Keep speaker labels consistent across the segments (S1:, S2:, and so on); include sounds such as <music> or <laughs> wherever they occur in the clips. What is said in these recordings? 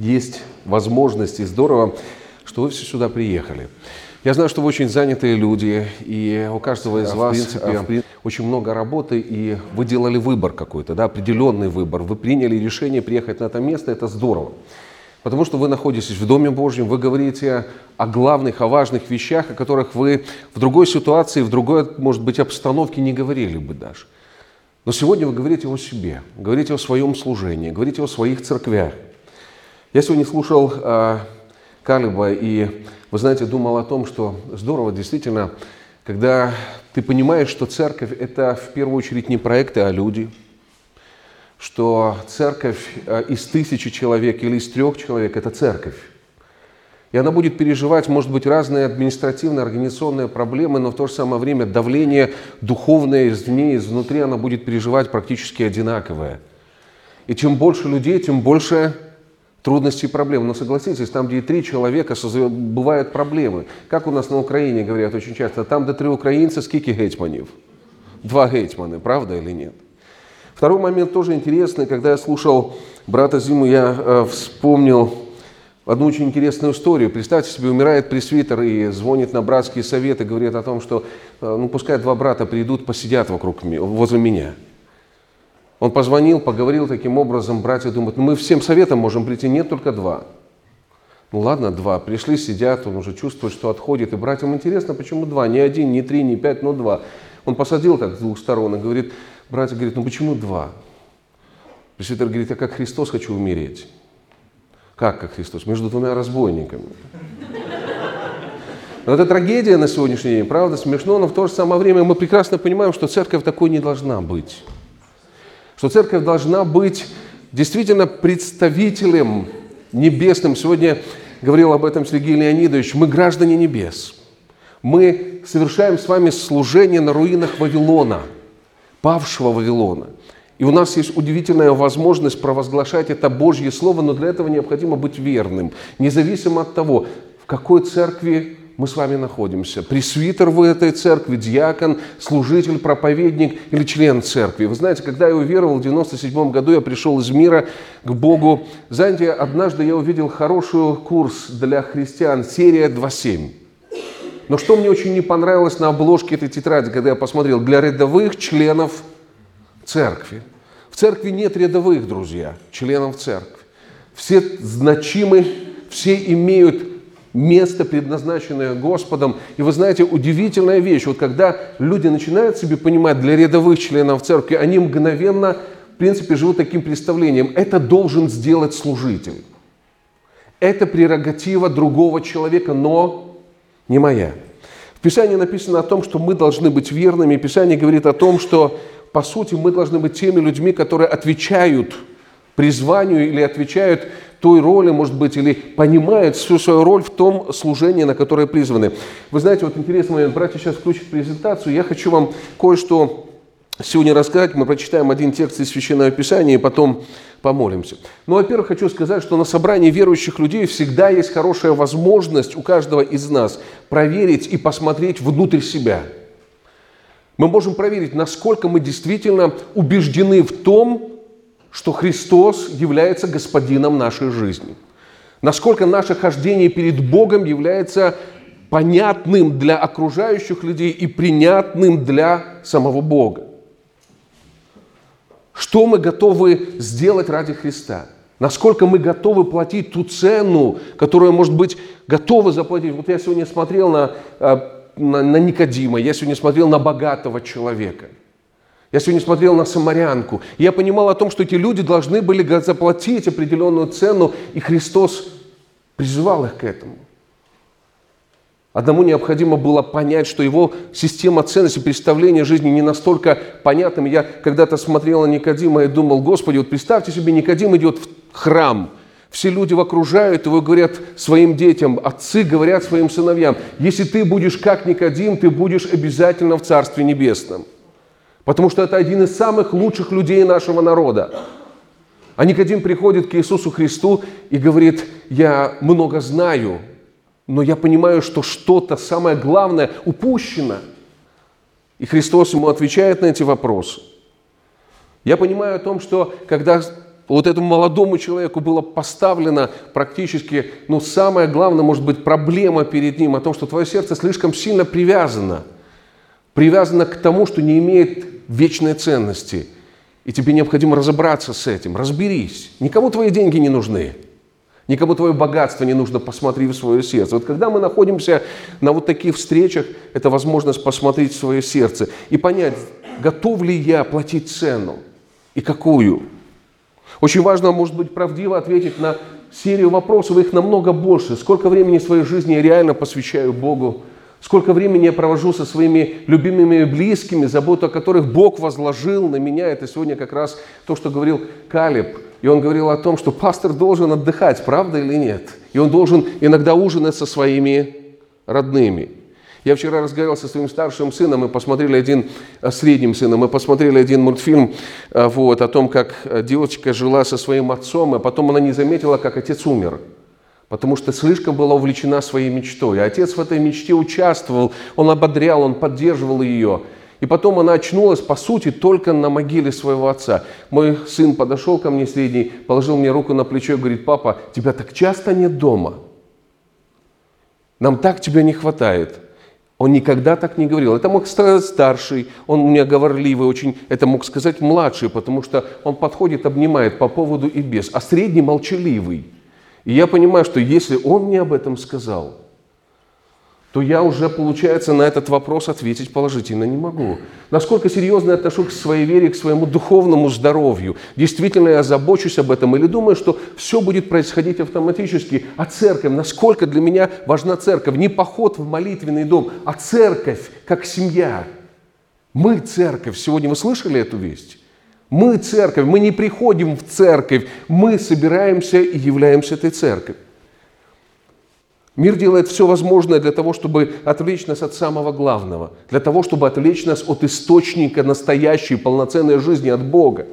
S1: есть возможность и здорово, что вы все сюда приехали. Я знаю, что вы очень занятые люди, и у каждого из вас, в принципе, очень много работы, и вы делали выбор какой-то, да, определенный выбор. Вы приняли решение приехать на это место, это здорово. Потому что вы находитесь в Доме Божьем, вы говорите о главных, о важных вещах, о которых вы в другой ситуации, в другой, может быть, обстановке не говорили бы даже. Но сегодня вы говорите о себе, говорите о своем служении, говорите о своих церквях. Я сегодня слушал э, Калиба, и, вы знаете, думал о том, что здорово действительно, когда ты понимаешь, что церковь – это в первую очередь не проекты, а люди, что церковь э, из тысячи человек или из трех человек – это церковь. И она будет переживать, может быть, разные административные, организационные проблемы, но в то же самое время давление духовное извне, изнутри она будет переживать практически одинаковое. И чем больше людей, тем больше трудностей и проблем. Но согласитесь, там, где и три человека, бывают проблемы. Как у нас на Украине говорят очень часто, там, где три украинца, скільки гетьманів? Два гетьманы, правда или нет? Второй момент тоже интересный. Когда я слушал брата Зиму, я э, вспомнил одну очень интересную историю. Представьте себе, умирает пресвитер и звонит на братские советы, говорит о том, что э, ну пускай два брата придут, посидят вокруг, возле меня. Он позвонил, поговорил таким образом, братья думают, ну мы всем советом можем прийти, нет только два. Ну ладно, два. Пришли, сидят, он уже чувствует, что отходит. И братьям интересно, почему два? Не один, не три, не пять, но два. Он посадил так с двух сторон и говорит, братья говорит, ну почему два? Пресвитер говорит, я как Христос хочу умереть. Как как Христос? Между двумя разбойниками. <laughs> Но это трагедия на сегодняшний день, правда, смешно, но в то же самое время мы прекрасно понимаем, что церковь такой не должна быть что церковь должна быть действительно представителем небесным. Сегодня говорил об этом Сергей Леонидович. Мы граждане небес. Мы совершаем с вами служение на руинах Вавилона, павшего Вавилона. И у нас есть удивительная возможность провозглашать это Божье Слово, но для этого необходимо быть верным, независимо от того, в какой церкви мы с вами находимся. Пресвитер в этой церкви, диакон, служитель, проповедник или член церкви. Вы знаете, когда я уверовал в 97 году, я пришел из мира к Богу. Знаете, однажды я увидел хороший курс для христиан, серия 2.7. Но что мне очень не понравилось на обложке этой тетради, когда я посмотрел, для рядовых членов церкви. В церкви нет рядовых, друзья, членов церкви. Все значимы, все имеют место, предназначенное Господом. И вы знаете, удивительная вещь, вот когда люди начинают себе понимать для рядовых членов церкви, они мгновенно, в принципе, живут таким представлением, это должен сделать служитель. Это прерогатива другого человека, но не моя. В Писании написано о том, что мы должны быть верными. Писание говорит о том, что, по сути, мы должны быть теми людьми, которые отвечают призванию или отвечают той роли, может быть, или понимают всю свою роль в том служении, на которое призваны. Вы знаете, вот интересный момент, братья сейчас включат презентацию, я хочу вам кое-что сегодня рассказать. Мы прочитаем один текст из Священного Писания и потом помолимся. Ну, во-первых, хочу сказать, что на собрании верующих людей всегда есть хорошая возможность у каждого из нас проверить и посмотреть внутрь себя. Мы можем проверить, насколько мы действительно убеждены в том, что Христос является господином нашей жизни. Насколько наше хождение перед Богом является понятным для окружающих людей и принятным для самого Бога. Что мы готовы сделать ради Христа? Насколько мы готовы платить ту цену, которую, может быть, готовы заплатить? Вот я сегодня смотрел на, э, на, на Никодима, я сегодня смотрел на богатого человека – я сегодня смотрел на самарянку, и я понимал о том, что эти люди должны были заплатить определенную цену, и Христос призывал их к этому. Одному необходимо было понять, что его система ценностей, представления жизни не настолько понятным. Я когда-то смотрел на Никодима и думал, Господи, вот представьте себе, Никодим идет в храм, все люди окружают его говорят своим детям, отцы говорят своим сыновьям, если ты будешь как Никодим, ты будешь обязательно в Царстве Небесном. Потому что это один из самых лучших людей нашего народа. А Никодим приходит к Иисусу Христу и говорит, я много знаю, но я понимаю, что что-то самое главное упущено. И Христос ему отвечает на эти вопросы. Я понимаю о том, что когда вот этому молодому человеку было поставлено практически, ну, самое главное, может быть, проблема перед ним о том, что твое сердце слишком сильно привязано. Привязано к тому, что не имеет вечной ценности. И тебе необходимо разобраться с этим. Разберись. Никому твои деньги не нужны. Никому твое богатство не нужно, посмотри в свое сердце. Вот когда мы находимся на вот таких встречах, это возможность посмотреть в свое сердце и понять, готов ли я платить цену и какую. Очень важно, может быть, правдиво ответить на серию вопросов, их намного больше. Сколько времени своей жизни я реально посвящаю Богу? Сколько времени я провожу со своими любимыми и близкими, заботу о которых Бог возложил на меня. Это сегодня как раз то, что говорил Калиб. И он говорил о том, что пастор должен отдыхать, правда или нет? И он должен иногда ужинать со своими родными. Я вчера разговаривал со своим старшим сыном, мы посмотрели один, э, средним сыном, мы посмотрели один мультфильм э, вот, о том, как э, девочка жила со своим отцом, а потом она не заметила, как отец умер потому что слишком была увлечена своей мечтой. И отец в этой мечте участвовал, он ободрял, он поддерживал ее. И потом она очнулась, по сути, только на могиле своего отца. Мой сын подошел ко мне средний, положил мне руку на плечо и говорит, папа, тебя так часто нет дома. Нам так тебя не хватает. Он никогда так не говорил. Это мог сказать старший, он у меня говорливый очень, это мог сказать младший, потому что он подходит, обнимает по поводу и без. А средний молчаливый. И я понимаю, что если он мне об этом сказал, то я уже, получается, на этот вопрос ответить положительно не могу. Насколько серьезно я отношусь к своей вере, к своему духовному здоровью? Действительно я забочусь об этом или думаю, что все будет происходить автоматически? А церковь, насколько для меня важна церковь? Не поход в молитвенный дом, а церковь как семья. Мы церковь. Сегодня вы слышали эту весть? Мы церковь, мы не приходим в церковь, мы собираемся и являемся этой церковью. Мир делает все возможное для того, чтобы отвлечь нас от самого главного, для того, чтобы отвлечь нас от источника настоящей полноценной жизни, от Бога.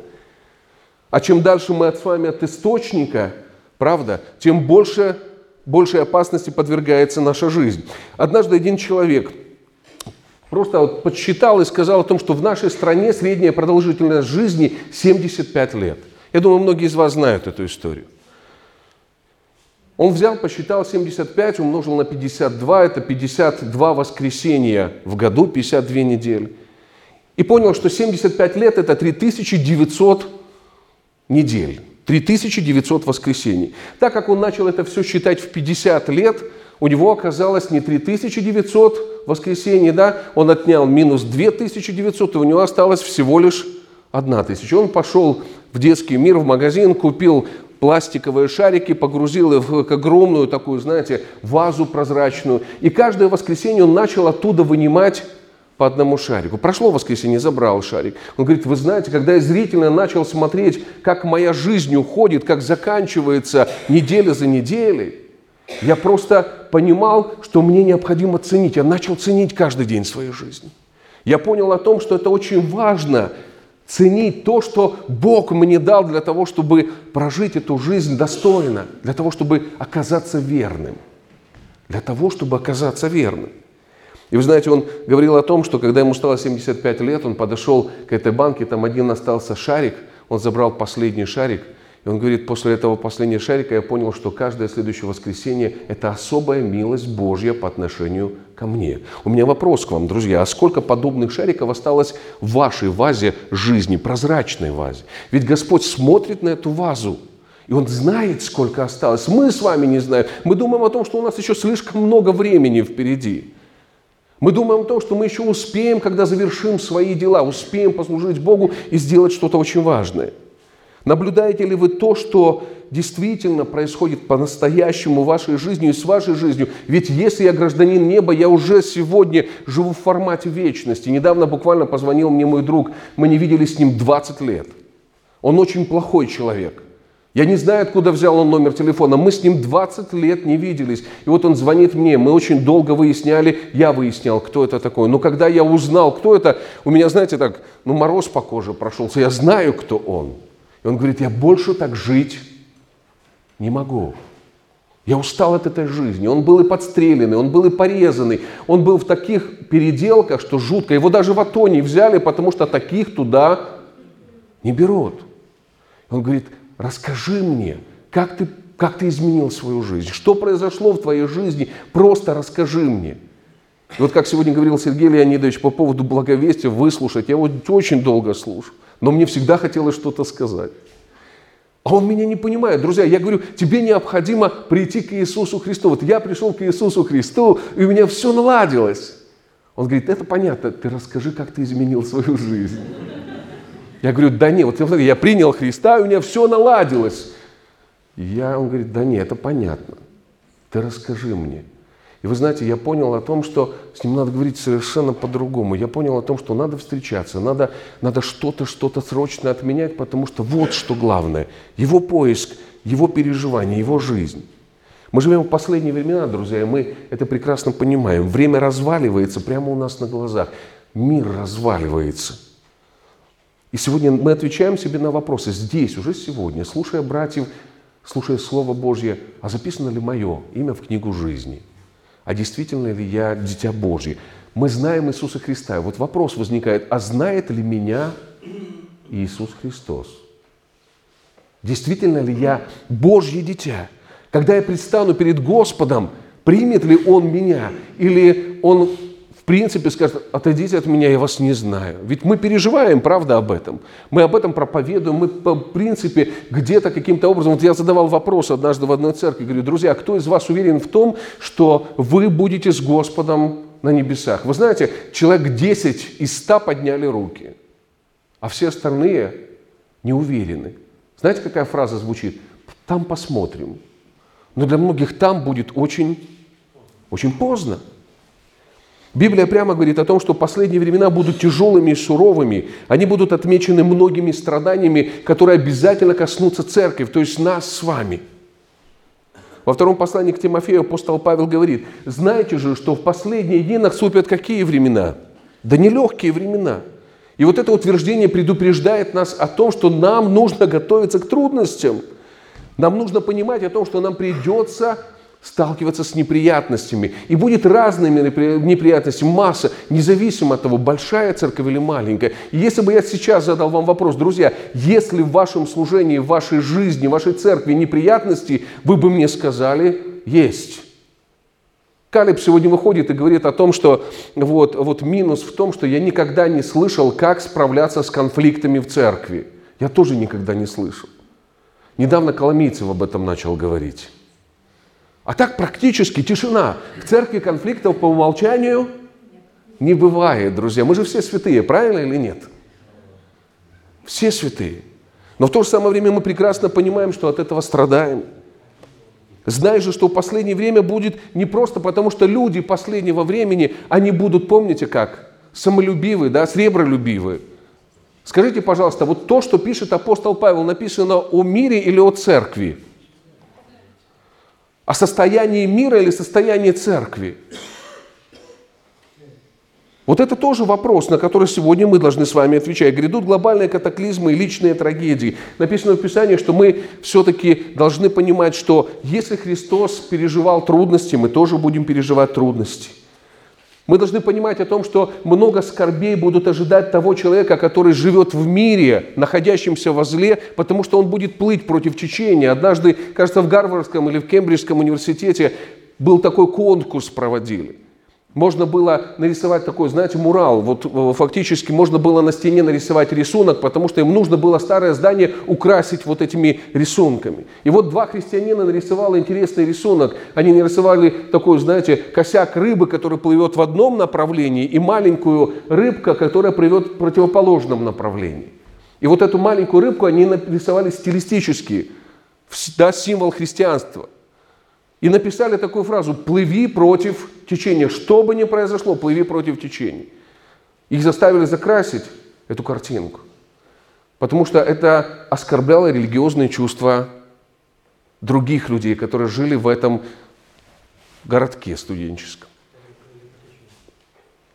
S1: А чем дальше мы от с вами от источника, правда, тем больше, большей опасности подвергается наша жизнь. Однажды один человек – Просто вот подсчитал и сказал о том, что в нашей стране средняя продолжительность жизни 75 лет. Я думаю, многие из вас знают эту историю. Он взял, посчитал 75, умножил на 52, это 52 воскресенья в году, 52 недели. И понял, что 75 лет это 3900 недель, 3900 воскресений. Так как он начал это все считать в 50 лет, у него оказалось не 3900 воскресений, да, он отнял минус 2900, и у него осталось всего лишь 1000. Он пошел в детский мир, в магазин, купил пластиковые шарики, погрузил их в огромную такую, знаете, вазу прозрачную. И каждое воскресенье он начал оттуда вынимать по одному шарику. Прошло воскресенье, забрал шарик. Он говорит, вы знаете, когда я зрительно начал смотреть, как моя жизнь уходит, как заканчивается неделя за неделей, я просто понимал, что мне необходимо ценить. Я начал ценить каждый день своей жизни. Я понял о том, что это очень важно ценить то, что Бог мне дал для того, чтобы прожить эту жизнь достойно, для того, чтобы оказаться верным. Для того, чтобы оказаться верным. И вы знаете, он говорил о том, что когда ему стало 75 лет, он подошел к этой банке, там один остался шарик, он забрал последний шарик – и он говорит, после этого последнего шарика я понял, что каждое следующее воскресенье – это особая милость Божья по отношению ко мне. У меня вопрос к вам, друзья. А сколько подобных шариков осталось в вашей вазе жизни, прозрачной вазе? Ведь Господь смотрит на эту вазу, и Он знает, сколько осталось. Мы с вами не знаем. Мы думаем о том, что у нас еще слишком много времени впереди. Мы думаем о том, что мы еще успеем, когда завершим свои дела, успеем послужить Богу и сделать что-то очень важное – Наблюдаете ли вы то, что действительно происходит по-настоящему вашей жизни и с вашей жизнью? Ведь если я гражданин неба, я уже сегодня живу в формате вечности. Недавно буквально позвонил мне мой друг, мы не виделись с ним 20 лет. Он очень плохой человек. Я не знаю, откуда взял он номер телефона. Мы с ним 20 лет не виделись. И вот он звонит мне. Мы очень долго выясняли, я выяснял, кто это такой. Но когда я узнал, кто это, у меня, знаете, так, ну мороз по коже прошелся. Я знаю, кто он. И он говорит, я больше так жить не могу. Я устал от этой жизни. Он был и подстреленный, он был и порезанный. Он был в таких переделках, что жутко. Его даже в АТО взяли, потому что таких туда не берут. Он говорит, расскажи мне, как ты, как ты изменил свою жизнь, что произошло в твоей жизни, просто расскажи мне. И вот как сегодня говорил Сергей Леонидович по поводу благовестия, выслушать, я вот очень долго слушал, но мне всегда хотелось что-то сказать. А он меня не понимает. Друзья, я говорю, тебе необходимо прийти к Иисусу Христу. Вот я пришел к Иисусу Христу, и у меня все наладилось. Он говорит, это понятно, ты расскажи, как ты изменил свою жизнь. Я говорю, да нет, вот я принял Христа, и у меня все наладилось. Я, он говорит, да нет, это понятно. Ты расскажи мне. И вы знаете, я понял о том, что с ним надо говорить совершенно по-другому. Я понял о том, что надо встречаться, надо, надо что-то, что-то срочно отменять, потому что вот что главное. Его поиск, его переживание, его жизнь. Мы живем в последние времена, друзья, и мы это прекрасно понимаем. Время разваливается прямо у нас на глазах. Мир разваливается. И сегодня мы отвечаем себе на вопросы здесь, уже сегодня, слушая братьев, слушая Слово Божье, а записано ли мое имя в книгу жизни? А действительно ли я дитя Божье? Мы знаем Иисуса Христа. Вот вопрос возникает, а знает ли меня Иисус Христос? Действительно ли я Божье дитя? Когда я предстану перед Господом, примет ли Он меня? Или Он принципе скажет, отойдите от меня, я вас не знаю. Ведь мы переживаем, правда, об этом. Мы об этом проповедуем, мы, по принципе, где-то каким-то образом... Вот я задавал вопрос однажды в одной церкви, говорю, друзья, кто из вас уверен в том, что вы будете с Господом на небесах? Вы знаете, человек 10 из 100 подняли руки, а все остальные не уверены. Знаете, какая фраза звучит? Там посмотрим. Но для многих там будет очень, очень поздно. Библия прямо говорит о том, что последние времена будут тяжелыми и суровыми. Они будут отмечены многими страданиями, которые обязательно коснутся церкви, то есть нас с вами. Во втором послании к Тимофею апостол Павел говорит, знаете же, что в последние дни наступят какие времена? Да нелегкие времена. И вот это утверждение предупреждает нас о том, что нам нужно готовиться к трудностям – нам нужно понимать о том, что нам придется сталкиваться с неприятностями. И будет разными неприятности, масса, независимо от того, большая церковь или маленькая. И если бы я сейчас задал вам вопрос, друзья, если в вашем служении, в вашей жизни, в вашей церкви неприятности, вы бы мне сказали, есть. Калиб сегодня выходит и говорит о том, что вот, вот минус в том, что я никогда не слышал, как справляться с конфликтами в церкви. Я тоже никогда не слышал. Недавно Коломийцев об этом начал говорить. А так практически тишина. В церкви конфликтов по умолчанию не бывает, друзья. Мы же все святые, правильно или нет? Все святые. Но в то же самое время мы прекрасно понимаем, что от этого страдаем. Знай же, что в последнее время будет не просто потому, что люди последнего времени, они будут, помните как, самолюбивые, да, сребролюбивые – Скажите, пожалуйста, вот то, что пишет апостол Павел, написано о мире или о церкви? О состоянии мира или состоянии церкви? Вот это тоже вопрос, на который сегодня мы должны с вами отвечать. Грядут глобальные катаклизмы и личные трагедии. Написано в Писании, что мы все-таки должны понимать, что если Христос переживал трудности, мы тоже будем переживать трудности. Мы должны понимать о том, что много скорбей будут ожидать того человека, который живет в мире, находящемся во зле, потому что он будет плыть против течения. Однажды, кажется, в Гарвардском или в Кембриджском университете был такой конкурс проводили – можно было нарисовать такой, знаете, мурал. Вот э, фактически можно было на стене нарисовать рисунок, потому что им нужно было старое здание украсить вот этими рисунками. И вот два христианина нарисовали интересный рисунок. Они нарисовали такой, знаете, косяк рыбы, который плывет в одном направлении, и маленькую рыбка, которая плывет в противоположном направлении. И вот эту маленькую рыбку они нарисовали стилистически, да, символ христианства. И написали такую фразу «плыви против течения». Что бы ни произошло, плыви против течения. Их заставили закрасить эту картинку, потому что это оскорбляло религиозные чувства других людей, которые жили в этом городке студенческом,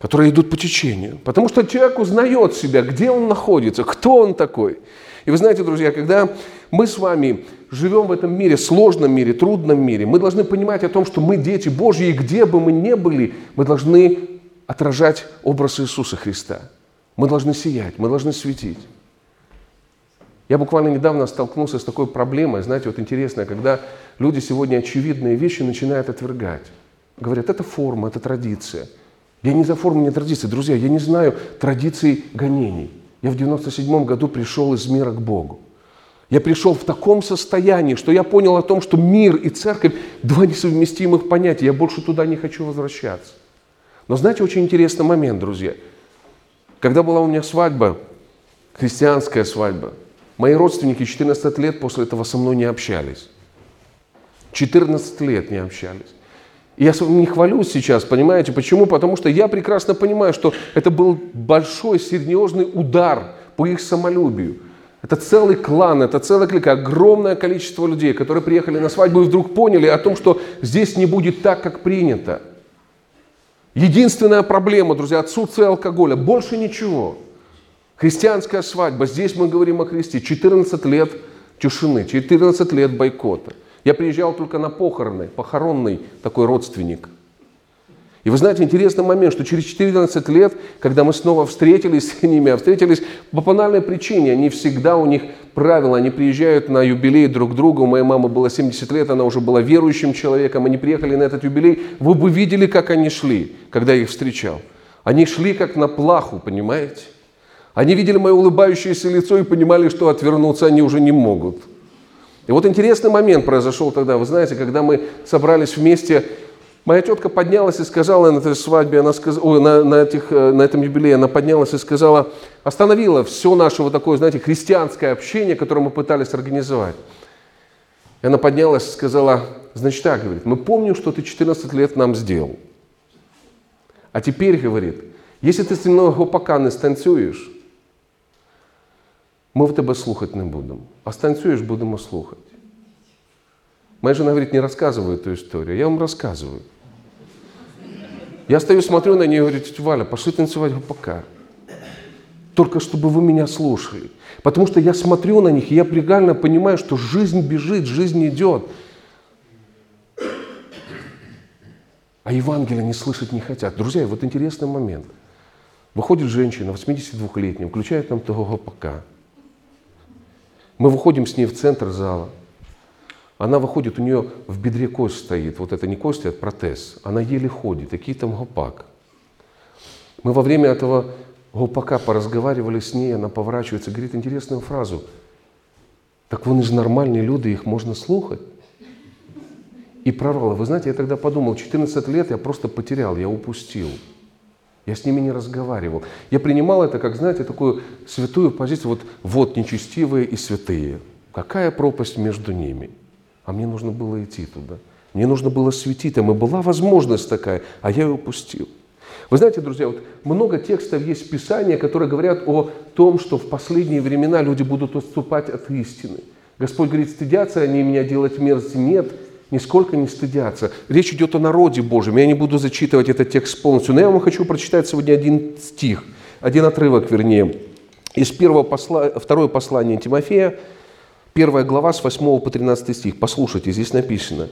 S1: которые идут по течению. Потому что человек узнает себя, где он находится, кто он такой. И вы знаете, друзья, когда мы с вами живем в этом мире, сложном мире, трудном мире, мы должны понимать о том, что мы дети Божьи, и где бы мы ни были, мы должны отражать образ Иисуса Христа. Мы должны сиять, мы должны светить. Я буквально недавно столкнулся с такой проблемой, знаете, вот интересно, когда люди сегодня очевидные вещи начинают отвергать. Говорят, это форма, это традиция. Я не за форму, не традиции. Друзья, я не знаю традиций гонений. Я в 97 году пришел из мира к Богу. Я пришел в таком состоянии, что я понял о том, что мир и церковь – два несовместимых понятия. Я больше туда не хочу возвращаться. Но знаете, очень интересный момент, друзья. Когда была у меня свадьба, христианская свадьба, мои родственники 14 лет после этого со мной не общались. 14 лет не общались. И я не хвалюсь сейчас, понимаете, почему? Потому что я прекрасно понимаю, что это был большой, серьезный удар по их самолюбию. Это целый клан, это целый клик, огромное количество людей, которые приехали на свадьбу и вдруг поняли о том, что здесь не будет так, как принято. Единственная проблема, друзья, отсутствие алкоголя, больше ничего. Христианская свадьба, здесь мы говорим о Христе, 14 лет тишины, 14 лет бойкота. Я приезжал только на похороны, похоронный такой родственник. И вы знаете, интересный момент, что через 14 лет, когда мы снова встретились с ними, а встретились по банальной причине, они всегда, у них правила, они приезжают на юбилей друг к другу, у моей мамы было 70 лет, она уже была верующим человеком, они приехали на этот юбилей, вы бы видели, как они шли, когда я их встречал. Они шли как на плаху, понимаете? Они видели мое улыбающееся лицо и понимали, что отвернуться они уже не могут. И вот интересный момент произошел тогда, вы знаете, когда мы собрались вместе, моя тетка поднялась и сказала на этой свадьбе, она сказала, ой, на, на, этих, э, на этом юбилее, она поднялась и сказала, остановила все наше вот такое, знаете, христианское общение, которое мы пытались организовать. И она поднялась и сказала, значит так, говорит, мы помним, что ты 14 лет нам сделал. А теперь, говорит, если ты немного пока не станцюєш, ми в тебе слухати не будемо. А станцюєш, будемо слухати. Моя жена говорит, не рассказывай эту историю. Я вам рассказываю. Я стою, смотрю на нее и говорю, тетя Валя, пошли танцевать ГПК. Только чтобы вы меня слушали. Потому что я смотрю на них, и я реально понимаю, что жизнь бежит, жизнь идет. А Евангелие не слышать не хотят. Друзья, вот интересный момент. Выходит женщина, 82-летняя, включает нам того ГПК. Мы выходим с ней в центр зала. Она выходит, у нее в бедре кость стоит. Вот это не кость, а протез. Она еле ходит. Какие там гопак. Мы во время этого гопака поразговаривали с ней, она поворачивается, говорит интересную фразу. Так вони ж нормальні люди, их можно слухать. И прорвало. Вы знаете, я тогда подумал, 14 лет я просто потерял, я упустил. Я с ними не разговаривал. Я принимал это, как, знаете, такую святую позицию. Вот, вот нечестивые и святые. Какая пропасть между ними? А мне нужно было идти туда. Мне нужно было светить там. И была возможность такая, а я ее упустил. Вы знаете, друзья, вот много текстов есть в Писании, которые говорят о том, что в последние времена люди будут отступать от истины. Господь говорит, стыдятся они меня делать мерзости? Нет, нисколько не стыдятся. Речь идет о народе Божьем. Я не буду зачитывать этот текст полностью, но я вам хочу прочитать сегодня один стих, один отрывок, вернее, из первого посла... второе послание Тимофея, первая глава с 8 по 13 стих. Послушайте, здесь написано.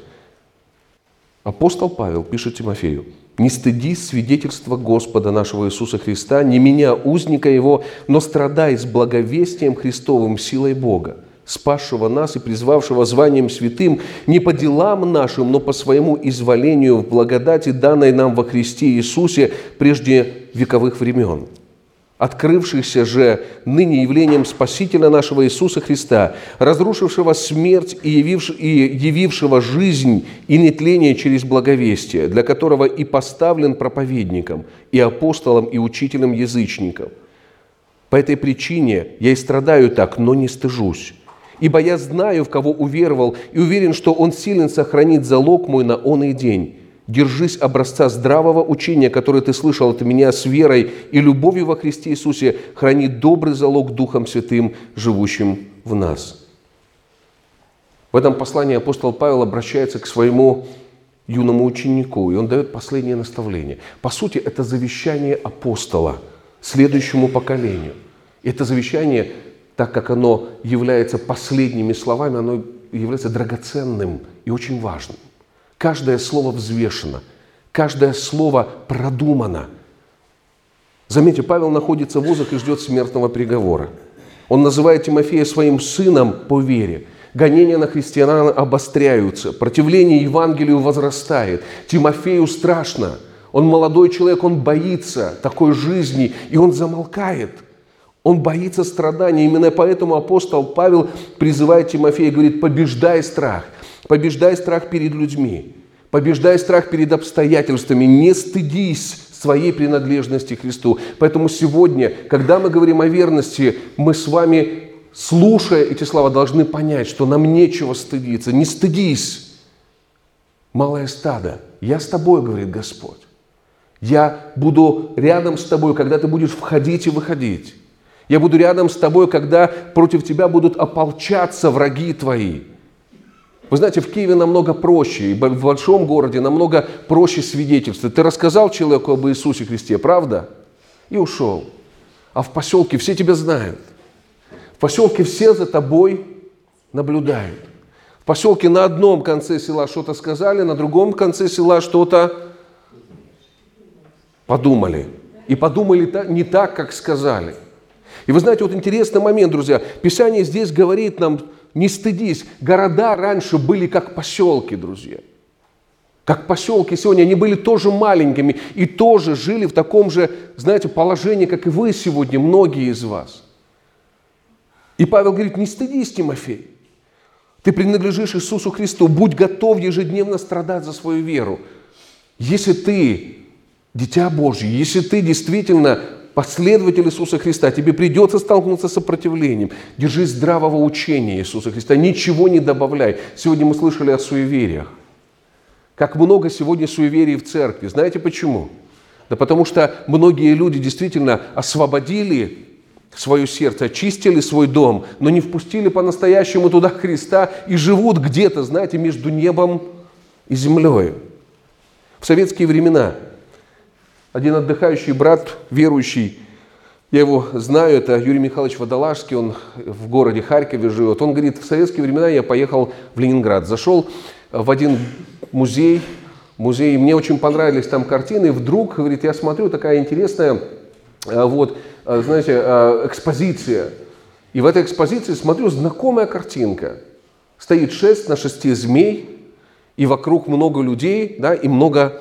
S1: Апостол Павел пишет Тимофею, «Не стыдись свидетельства Господа нашего Иисуса Христа, не меня, узника Его, но страдай с благовестием Христовым силой Бога, спасшего нас и призвавшего званием святым не по делам нашим, но по своему изволению в благодати, данной нам во Христе Иисусе прежде вековых времен, открывшихся же ныне явлением Спасителя нашего Иисуса Христа, разрушившего смерть и, явивш, и явившего жизнь и нетление через благовестие, для которого и поставлен проповедником, и апостолом, и учителем язычников. По этой причине я и страдаю так, но не стыжусь, Ибо я знаю, в кого уверовал, и уверен, что Он силен сохранить залог мой на он и день. Держись образца здравого учения, которое ты слышал от меня с верой и любовью во Христе Иисусе, храни добрый залог Духом Святым, живущим в нас. В этом послании апостол Павел обращается к своему юному ученику, и он дает последнее наставление. По сути, это завещание апостола следующему поколению. Это завещание так как оно является последними словами, оно является драгоценным и очень важным. Каждое слово взвешено, каждое слово продумано. Заметьте, Павел находится в узах и ждет смертного приговора. Он называет Тимофея своим сыном по вере. Гонения на христиан обостряются, противление Евангелию возрастает. Тимофею страшно. Он молодой человек, он боится такой жизни, и он замолкает. Он боится страдания. Именно поэтому апостол Павел призывает Тимофея и говорит, побеждай страх, побеждай страх перед людьми, побеждай страх перед обстоятельствами, не стыдись своей принадлежности Христу. Поэтому сегодня, когда мы говорим о верности, мы с вами, слушая эти слова, должны понять, что нам нечего стыдиться. Не стыдись, малое стадо. Я с тобой, говорит Господь. Я буду рядом с тобой, когда ты будешь входить и выходить. Я буду рядом с тобой, когда против тебя будут ополчаться враги твои. Вы знаете, в Киеве намного проще, и в большом городе намного проще свидетельствовать. Ты рассказал человеку об Иисусе Христе, правда? И ушел. А в поселке все тебя знают. В поселке все за тобой наблюдают. В поселке на одном конце села что-то сказали, на другом конце села что-то подумали. И подумали не так, как сказали. И вы знаете, вот интересный момент, друзья. Писание здесь говорит нам, не стыдись. Города раньше были как поселки, друзья. Как поселки сегодня, они были тоже маленькими и тоже жили в таком же, знаете, положении, как и вы сегодня, многие из вас. И Павел говорит, не стыдись, Тимофей. Ты принадлежишь Иисусу Христу, будь готов ежедневно страдать за свою веру. Если ты дитя Божье, если ты действительно последователь Иисуса Христа, тебе придется столкнуться с сопротивлением. Держись здравого учения Иисуса Христа, ничего не добавляй. Сегодня мы слышали о суевериях. Как много сегодня суеверий в церкви. Знаете почему? Да потому что многие люди действительно освободили свое сердце, очистили свой дом, но не впустили по-настоящему туда Христа и живут где-то, знаете, между небом и землей. В советские времена – один отдыхающий брат, верующий, я его знаю, это Юрий Михайлович Водолажский, он в городе Харькове живет. Он говорит, в советские времена я поехал в Ленинград, зашел в один музей, музей, мне очень понравились там картины, и вдруг, говорит, я смотрю, такая интересная, э, вот, э, знаете, э, экспозиция. И в этой экспозиции смотрю, знакомая картинка. Стоит шесть на шести змей, и вокруг много людей, да, и много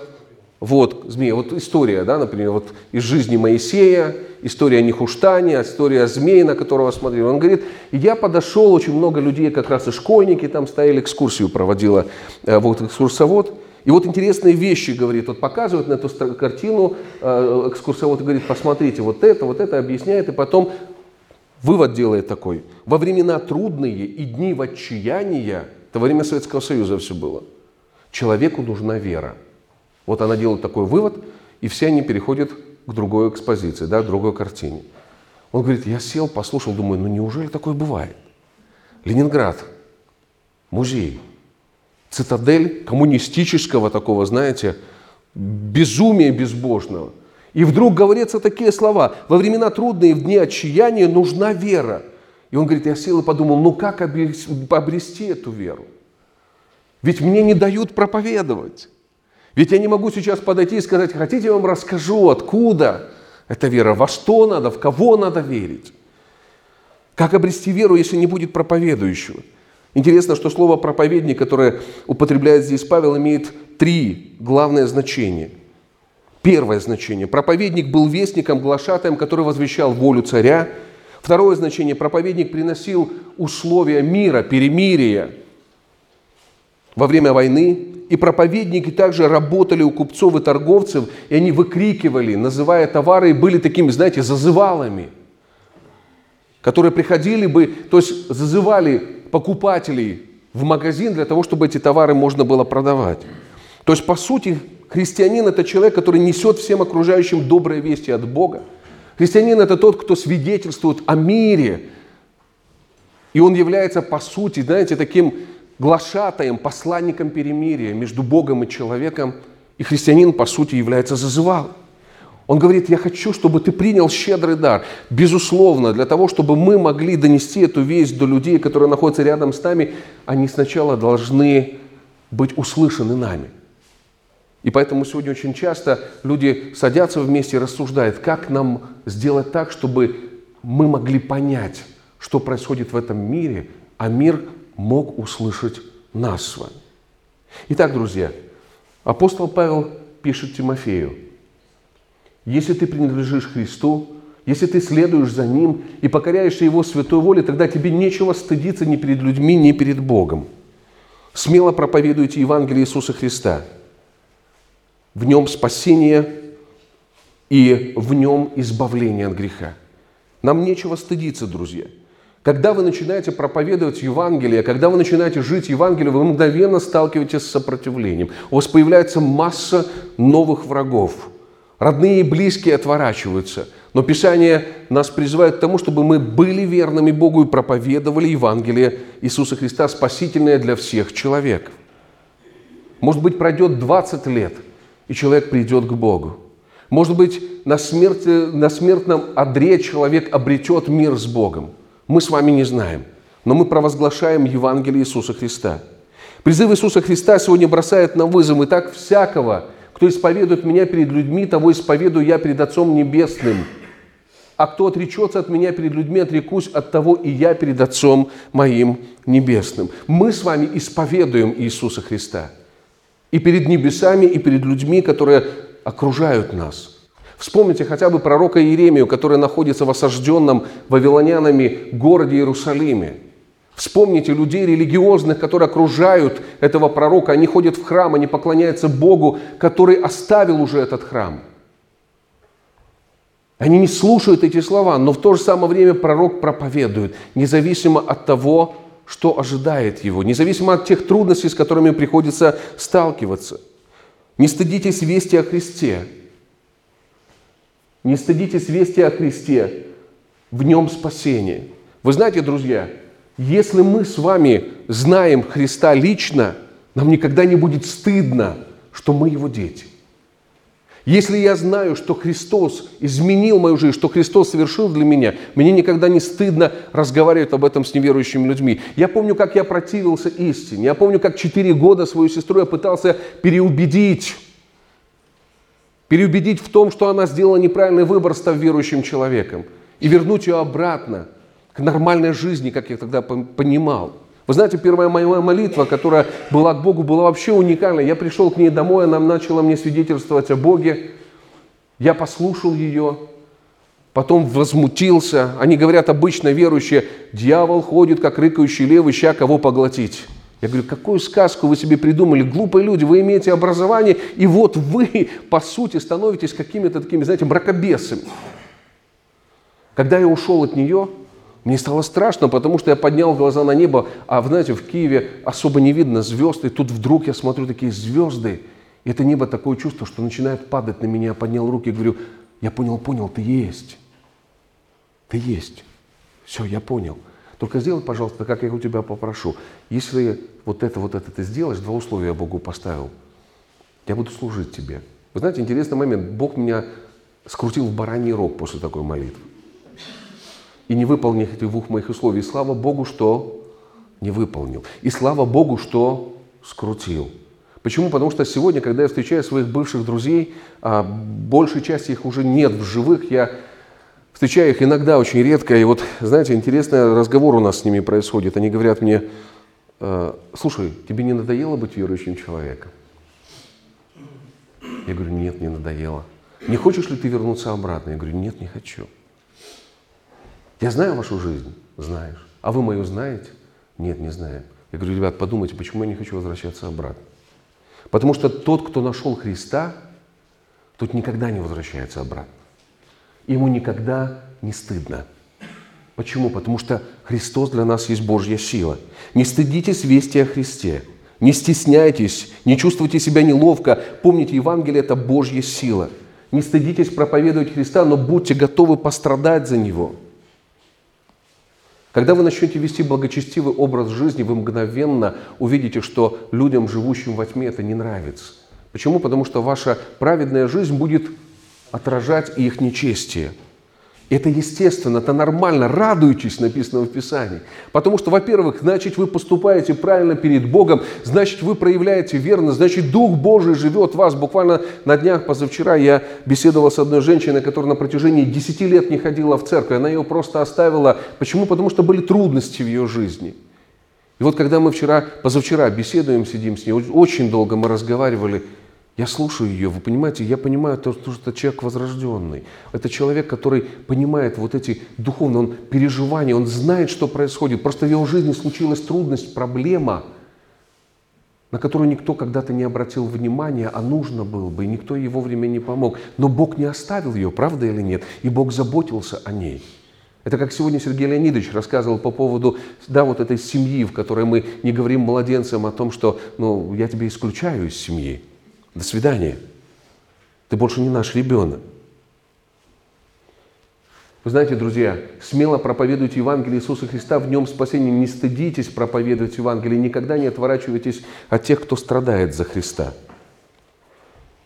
S1: вот, змея, вот история, да, например, вот из жизни Моисея, история Нехуштани, история змеи, на которого смотрели. Он говорит, я подошел, очень много людей, как раз и школьники там стояли, экскурсию проводила э, вот экскурсовод. И вот интересные вещи, говорит, вот показывает на эту картину э, экскурсовод и говорит, посмотрите, вот это, вот это объясняет, и потом вывод делает такой. Во времена трудные и дни в отчаяния, это во время Советского Союза все было, человеку нужна вера. Вот она делает такой вывод, и все они переходят к другой экспозиции, да, к другой картине. Он говорит, я сел, послушал, думаю, ну неужели такое бывает? Ленинград, музей, цитадель коммунистического такого, знаете, безумия безбожного. И вдруг говорятся такие слова. Во времена трудные, в дни отчаяния нужна вера. И он говорит, я сел и подумал, ну как обрести эту веру? Ведь мне не дают проповедовать. Ведь я не могу сейчас подойти и сказать, хотите, я вам расскажу, откуда эта вера, во что надо, в кого надо верить. Как обрести веру, если не будет проповедующего? Интересно, что слово «проповедник», которое употребляет здесь Павел, имеет три главные значения. Первое значение. Проповедник был вестником, глашатаем, который возвещал волю царя. Второе значение. Проповедник приносил условия мира, перемирия во время войны и проповедники также работали у купцов и торговцев, и они выкрикивали, называя товары, и были такими, знаете, зазывалами, которые приходили бы, то есть зазывали покупателей в магазин для того, чтобы эти товары можно было продавать. То есть, по сути, христианин – это человек, который несет всем окружающим добрые вести от Бога. Христианин – это тот, кто свидетельствует о мире. И он является, по сути, знаете, таким глашатаем, посланником перемирия между Богом и человеком, и христианин, по сути, является зазывалом. Он говорит, я хочу, чтобы ты принял щедрый дар. Безусловно, для того, чтобы мы могли донести эту весть до людей, которые находятся рядом с нами, они сначала должны быть услышаны нами. И поэтому сегодня очень часто люди садятся вместе и рассуждают, как нам сделать так, чтобы мы могли понять что происходит в этом мире, а мир мог услышать нас с вами. Итак, друзья, апостол Павел пишет Тимофею, если ты принадлежишь Христу, если ты следуешь за Ним и покоряешься Его святой воле, тогда тебе нечего стыдиться ни перед людьми, ни перед Богом. Смело проповедуйте Евангелие Иисуса Христа. В нем спасение и в нем избавление от греха. Нам нечего стыдиться, друзья. Когда вы начинаете проповедовать Евангелие, когда вы начинаете жить Евангелием, вы мгновенно сталкиваетесь с сопротивлением. У вас появляется масса новых врагов. Родные и близкие отворачиваются. Но Писание нас призывает к тому, чтобы мы были верными Богу и проповедовали Евангелие Иисуса Христа, спасительное для всех человек. Может быть, пройдет 20 лет, и человек придет к Богу. Может быть, на, смерти, на смертном одре человек обретет мир с Богом. Мы с вами не знаем, но мы провозглашаем Евангелие Иисуса Христа. Призыв Иисуса Христа сегодня бросает на вызов и так всякого, кто исповедует меня перед людьми, того исповедую я перед Отцом Небесным. А кто отречется от меня перед людьми, отрекусь от того и я перед Отцом моим Небесным. Мы с вами исповедуем Иисуса Христа. И перед небесами, и перед людьми, которые окружают нас. Вспомните хотя бы пророка Иеремию, который находится в осажденном вавилонянами городе Иерусалиме. Вспомните людей религиозных, которые окружают этого пророка. Они ходят в храм, они поклоняются Богу, который оставил уже этот храм. Они не слушают эти слова, но в то же самое время пророк проповедует, независимо от того, что ожидает его, независимо от тех трудностей, с которыми приходится сталкиваться – не стыдитесь вести о Христе. Не стыдитесь вести о Христе. В нем спасение. Вы знаете, друзья, если мы с вами знаем Христа лично, нам никогда не будет стыдно, что мы Его дети – если я знаю, что Христос изменил мою жизнь, что Христос совершил для меня, мне никогда не стыдно разговаривать об этом с неверующими людьми. Я помню, как я противился истине. Я помню, как четыре года свою сестру я пытался переубедить. Переубедить в том, что она сделала неправильный выбор, став верующим человеком. И вернуть ее обратно к нормальной жизни, как я тогда понимал. Вы знаете, первая моя молитва, которая была к Богу, была вообще уникальная. Я пришел к ней домой, она начала мне свидетельствовать о Боге. Я послушал ее, потом возмутился. Они говорят, обычно верующие, дьявол ходит, как рыкающий лев, ища кого поглотить. Я говорю, какую сказку вы себе придумали? Глупые люди, вы имеете образование, и вот вы, по сути, становитесь какими-то такими, знаете, бракобесами. Когда я ушел от нее, мне стало страшно, потому что я поднял глаза на небо, а, знаете, в Киеве особо не видно звезд, и тут вдруг я смотрю такие звезды, и это небо такое чувство, что начинает падать на меня. Я поднял руки и говорю, я понял, понял, ты есть. Ты есть. Все, я понял. Только сделай, пожалуйста, как я у тебя попрошу. Если вот это, вот это ты сделаешь, два условия я Богу поставил. Я буду служить тебе. Вы знаете, интересный момент. Бог меня скрутил в бараний рог после такой молитвы и не выполнил этих двух моих условий. И слава Богу, что не выполнил. И слава Богу, что скрутил. Почему? Потому что сегодня, когда я встречаю своих бывших друзей, а большей части их уже нет в живых, я встречаю их иногда очень редко, и вот, знаете, интересный разговор у нас с ними происходит. Они говорят мне, «Э, слушай, тебе не надоело быть верующим человеком? Я говорю, нет, не надоело. Не хочешь ли ты вернуться обратно? Я говорю, нет, не хочу. Я знаю вашу жизнь? Знаешь. А вы мою знаете? Нет, не знаем. Я говорю, ребят, подумайте, почему я не хочу возвращаться обратно. Потому что тот, кто нашел Христа, тот никогда не возвращается обратно. Ему никогда не стыдно. Почему? Потому что Христос для нас есть Божья сила. Не стыдитесь вести о Христе. Не стесняйтесь, не чувствуйте себя неловко. Помните, Евангелие – это Божья сила. Не стыдитесь проповедовать Христа, но будьте готовы пострадать за Него – когда вы начнете вести благочестивый образ жизни, вы мгновенно увидите, что людям, живущим во тьме, это не нравится. Почему? Потому что ваша праведная жизнь будет отражать их нечестие. Это естественно, это нормально. Радуйтесь, написано в Писании. Потому что, во-первых, значит, вы поступаете правильно перед Богом, значит, вы проявляете верность, значит, Дух Божий живет в вас. Буквально на днях позавчера я беседовал с одной женщиной, которая на протяжении 10 лет не ходила в церковь. Она ее просто оставила. Почему? Потому что были трудности в ее жизни. И вот когда мы вчера, позавчера беседуем, сидим с ней, очень долго мы разговаривали – я слушаю ее, вы понимаете, я понимаю, то, что это человек возрожденный. Это человек, который понимает вот эти духовные он, переживания, он знает, что происходит. Просто в его жизни случилась трудность, проблема, на которую никто когда-то не обратил внимания, а нужно было бы, и никто ей вовремя не помог. Но Бог не оставил ее, правда или нет? И Бог заботился о ней. Это как сегодня Сергей Леонидович рассказывал по поводу да, вот этой семьи, в которой мы не говорим младенцам о том, что ну, я тебя исключаю из семьи. До свидания. Ты больше не наш ребенок. Вы знаете, друзья, смело проповедуйте Евангелие Иисуса Христа, в нем спасение. Не стыдитесь проповедовать Евангелие, никогда не отворачивайтесь от тех, кто страдает за Христа.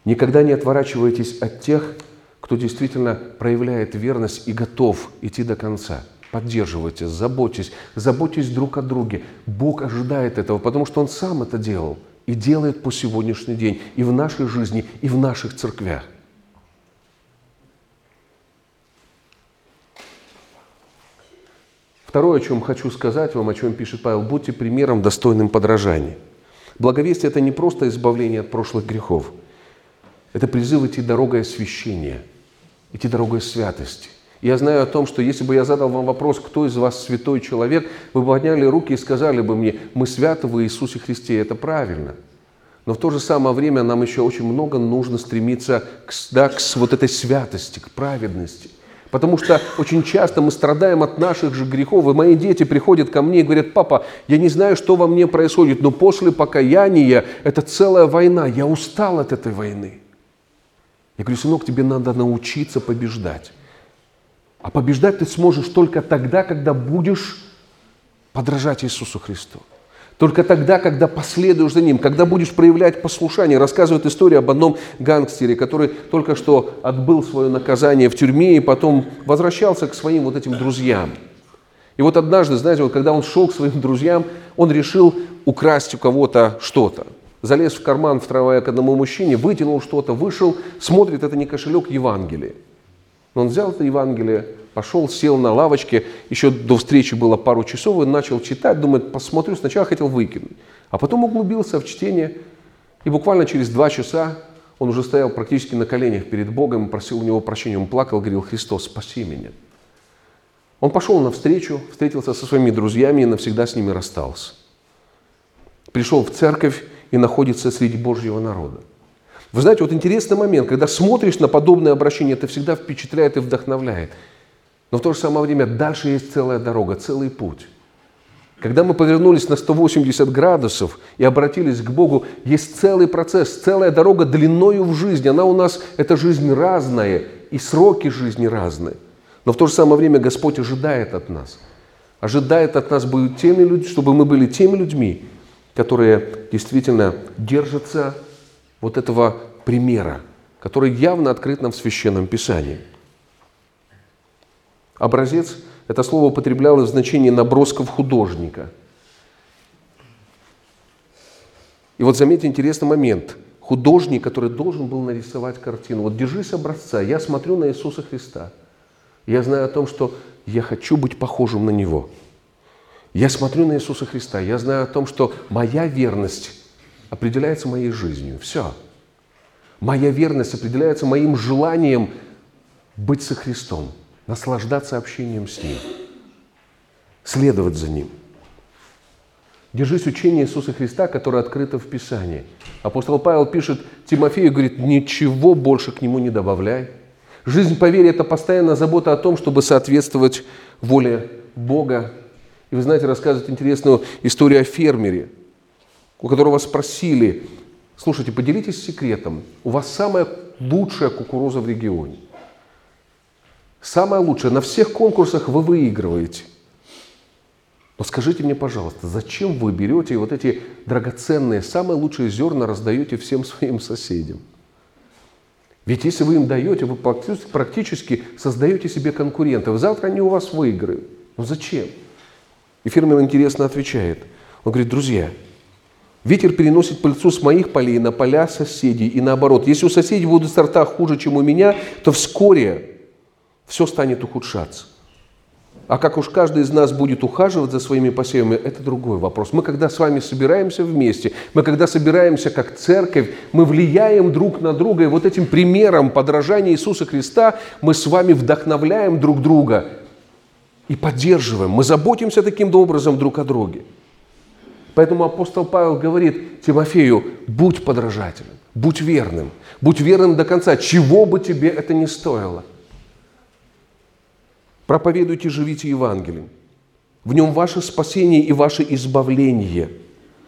S1: Никогда не отворачивайтесь от тех, кто действительно проявляет верность и готов идти до конца. Поддерживайте, заботьтесь, заботьтесь друг о друге. Бог ожидает этого, потому что Он сам это делал – и делает по сегодняшний день и в нашей жизни, и в наших церквях. Второе, о чем хочу сказать вам, о чем пишет Павел, будьте примером, достойным подражания. Благовестие – это не просто избавление от прошлых грехов. Это призыв идти дорогой освящения, идти дорогой святости – я знаю о том, что если бы я задал вам вопрос, кто из вас святой человек, вы бы подняли руки и сказали бы мне, мы святы в Иисусе Христе, это правильно. Но в то же самое время нам еще очень много нужно стремиться к, да, к вот этой святости, к праведности. Потому что очень часто мы страдаем от наших же грехов, и мои дети приходят ко мне и говорят, папа, я не знаю, что во мне происходит, но после покаяния это целая война, я устал от этой войны. Я говорю, сынок, тебе надо научиться побеждать. А побеждать ты сможешь только тогда, когда будешь подражать Иисусу Христу. Только тогда, когда последуешь за Ним, когда будешь проявлять послушание. Рассказывает историю об одном гангстере, который только что отбыл свое наказание в тюрьме и потом возвращался к своим вот этим друзьям. И вот однажды, знаете, вот когда он шел к своим друзьям, он решил украсть у кого-то что-то. Залез в карман в трамвае к одному мужчине, вытянул что-то, вышел, смотрит, это не кошелек Евангелия. Но он взял это Евангелие, пошел, сел на лавочке, еще до встречи было пару часов, и начал читать, думает, посмотрю, сначала хотел выкинуть, а потом углубился в чтение, и буквально через два часа он уже стоял практически на коленях перед Богом, просил у него прощения, он плакал, говорил, Христос, спаси меня. Он пошел навстречу, встретился со своими друзьями и навсегда с ними расстался. Пришел в церковь и находится среди Божьего народа. Вы знаете, вот интересный момент, когда смотришь на подобное обращение, это всегда впечатляет и вдохновляет. Но в то же самое время дальше есть целая дорога, целый путь. Когда мы повернулись на 180 градусов и обратились к Богу, есть целый процесс, целая дорога длиною в жизни. Она у нас, эта жизнь разная, и сроки жизни разные. Но в то же самое время Господь ожидает от нас. Ожидает от нас, быть теми людьми, чтобы мы были теми людьми, которые действительно держатся вот этого примера, который явно открыт нам в Священном Писании. Образец – это слово употреблялось в значении набросков художника. И вот заметьте интересный момент. Художник, который должен был нарисовать картину. Вот держись образца. Я смотрю на Иисуса Христа. Я знаю о том, что я хочу быть похожим на Него. Я смотрю на Иисуса Христа. Я знаю о том, что моя верность определяется моей жизнью. Все. Моя верность определяется моим желанием быть со Христом, наслаждаться общением с Ним, следовать за Ним. Держись учения Иисуса Христа, которое открыто в Писании. Апостол Павел пишет Тимофею, говорит, ничего больше к нему не добавляй. Жизнь по вере – это постоянная забота о том, чтобы соответствовать воле Бога. И вы знаете, рассказывает интересную историю о фермере – у которого спросили, слушайте, поделитесь секретом, у вас самая лучшая кукуруза в регионе. Самая лучшая, на всех конкурсах вы выигрываете. Но скажите мне, пожалуйста, зачем вы берете вот эти драгоценные, самые лучшие зерна раздаете всем своим соседям? Ведь если вы им даете, вы практически создаете себе конкурентов. Завтра они у вас выиграют. Ну зачем? И фермер интересно отвечает. Он говорит, друзья, ветер переносит пыльцу с моих полей на поля соседей и наоборот. Если у соседей будут сорта хуже, чем у меня, то вскоре все станет ухудшаться. А как уж каждый из нас будет ухаживать за своими посевами, это другой вопрос. Мы когда с вами собираемся вместе, мы когда собираемся как церковь, мы влияем друг на друга, и вот этим примером подражания Иисуса Христа мы с вами вдохновляем друг друга и поддерживаем. Мы заботимся таким образом друг о друге. Поэтому апостол Павел говорит Тимофею, будь подражателем, будь верным, будь верным до конца, чего бы тебе это ни стоило. Проповедуйте, живите Евангелием. В нем ваше спасение и ваше избавление.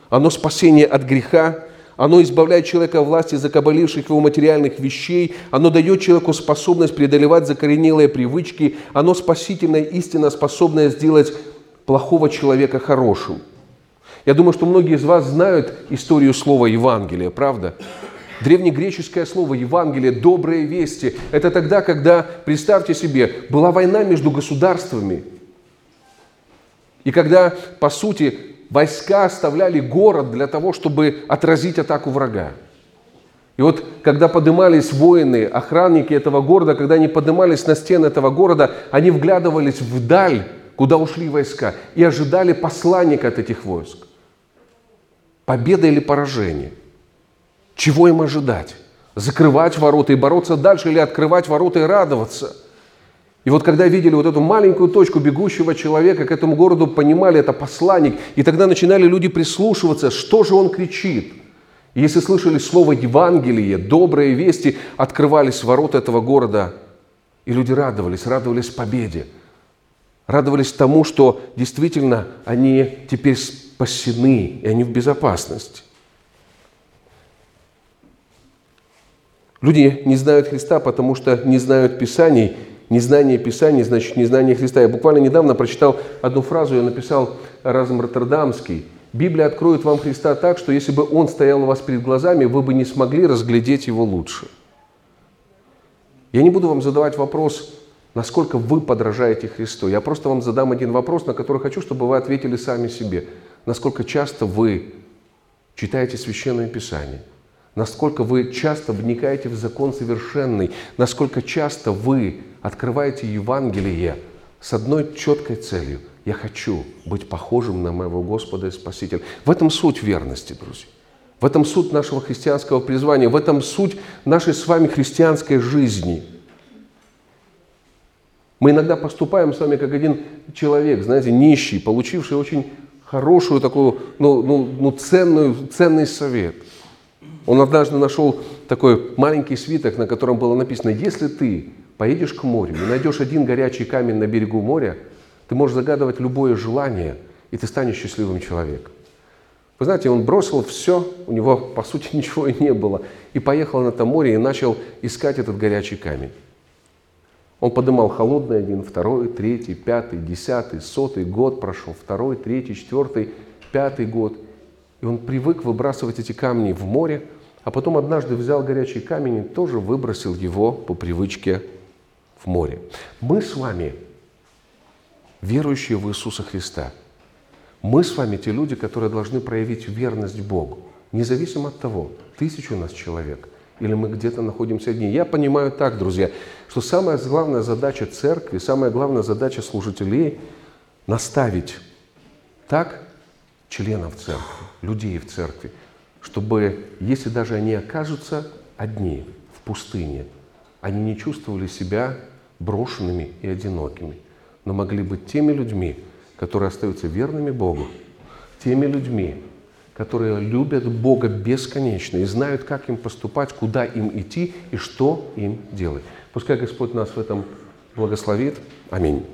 S1: Оно спасение от греха, оно избавляет человека от власти закабаливших его материальных вещей, оно дает человеку способность преодолевать закоренелые привычки, оно спасительная истина, способная сделать плохого человека хорошим. Я думаю, что многие из вас знают историю слова Евангелия, правда? Древнегреческое слово Евангелие, добрые вести, это тогда, когда, представьте себе, была война между государствами. И когда, по сути, войска оставляли город для того, чтобы отразить атаку врага. И вот, когда поднимались воины, охранники этого города, когда они поднимались на стены этого города, они вглядывались вдаль, куда ушли войска, и ожидали посланника от этих войск. Победа или поражение – чего им ожидать? Закрывать ворота и бороться дальше или открывать ворота и радоваться? И вот когда видели вот эту маленькую точку бегущего человека к этому городу, понимали, это посланник, и тогда начинали люди прислушиваться, что же он кричит. И если слышали слово Евангелие, добрые вести, открывались ворота этого города, и люди радовались, радовались победе, радовались тому, что действительно они теперь спасены, и они в безопасности. Люди не знают Христа, потому что не знают Писаний. Незнание Писаний значит незнание Христа. Я буквально недавно прочитал одну фразу, я написал Разум Роттердамский. Библия откроет вам Христа так, что если бы Он стоял у вас перед глазами, вы бы не смогли разглядеть Его лучше. Я не буду вам задавать вопрос, насколько вы подражаете Христу. Я просто вам задам один вопрос, на который хочу, чтобы вы ответили сами себе. Насколько часто вы читаете Священное Писание – насколько вы часто вникаете в закон совершенный, насколько часто вы открываете Евангелие с одной четкой целью. Я хочу быть похожим на моего Господа и Спасителя. В этом суть верности, друзья. В этом суть нашего христианского призвания, в этом суть нашей с вами христианской жизни. Мы иногда поступаем с вами как один человек, знаете, нищий, получивший очень хорошую такую, ну, ну, ну ценную, ценный совет – он однажды нашел такой маленький свиток, на котором было написано, если ты поедешь к морю и найдешь один горячий камень на берегу моря, ты можешь загадывать любое желание, и ты станешь счастливым человеком. Вы знаете, он бросил все, у него, по сути, <laughs> ничего и не было, и поехал на это море и начал искать этот горячий камень. Он подымал холодный один, второй, третий, пятый, десятый, сотый год прошел, второй, третий, четвертый, пятый год. И он привык выбрасывать эти камни в море, а потом однажды взял горячий камень и тоже выбросил его по привычке в море. Мы с вами, верующие в Иисуса Христа, мы с вами те люди, которые должны проявить верность Богу, независимо от того, тысячу у нас человек или мы где-то находимся одни. Я понимаю так, друзья, что самая главная задача церкви, самая главная задача служителей – наставить так членов церкви, людей в церкви – чтобы, если даже они окажутся одни в пустыне, они не чувствовали себя брошенными и одинокими, но могли быть теми людьми, которые остаются верными Богу, теми людьми, которые любят Бога бесконечно и знают, как им поступать, куда им идти и что им делать. Пускай Господь нас в этом благословит. Аминь.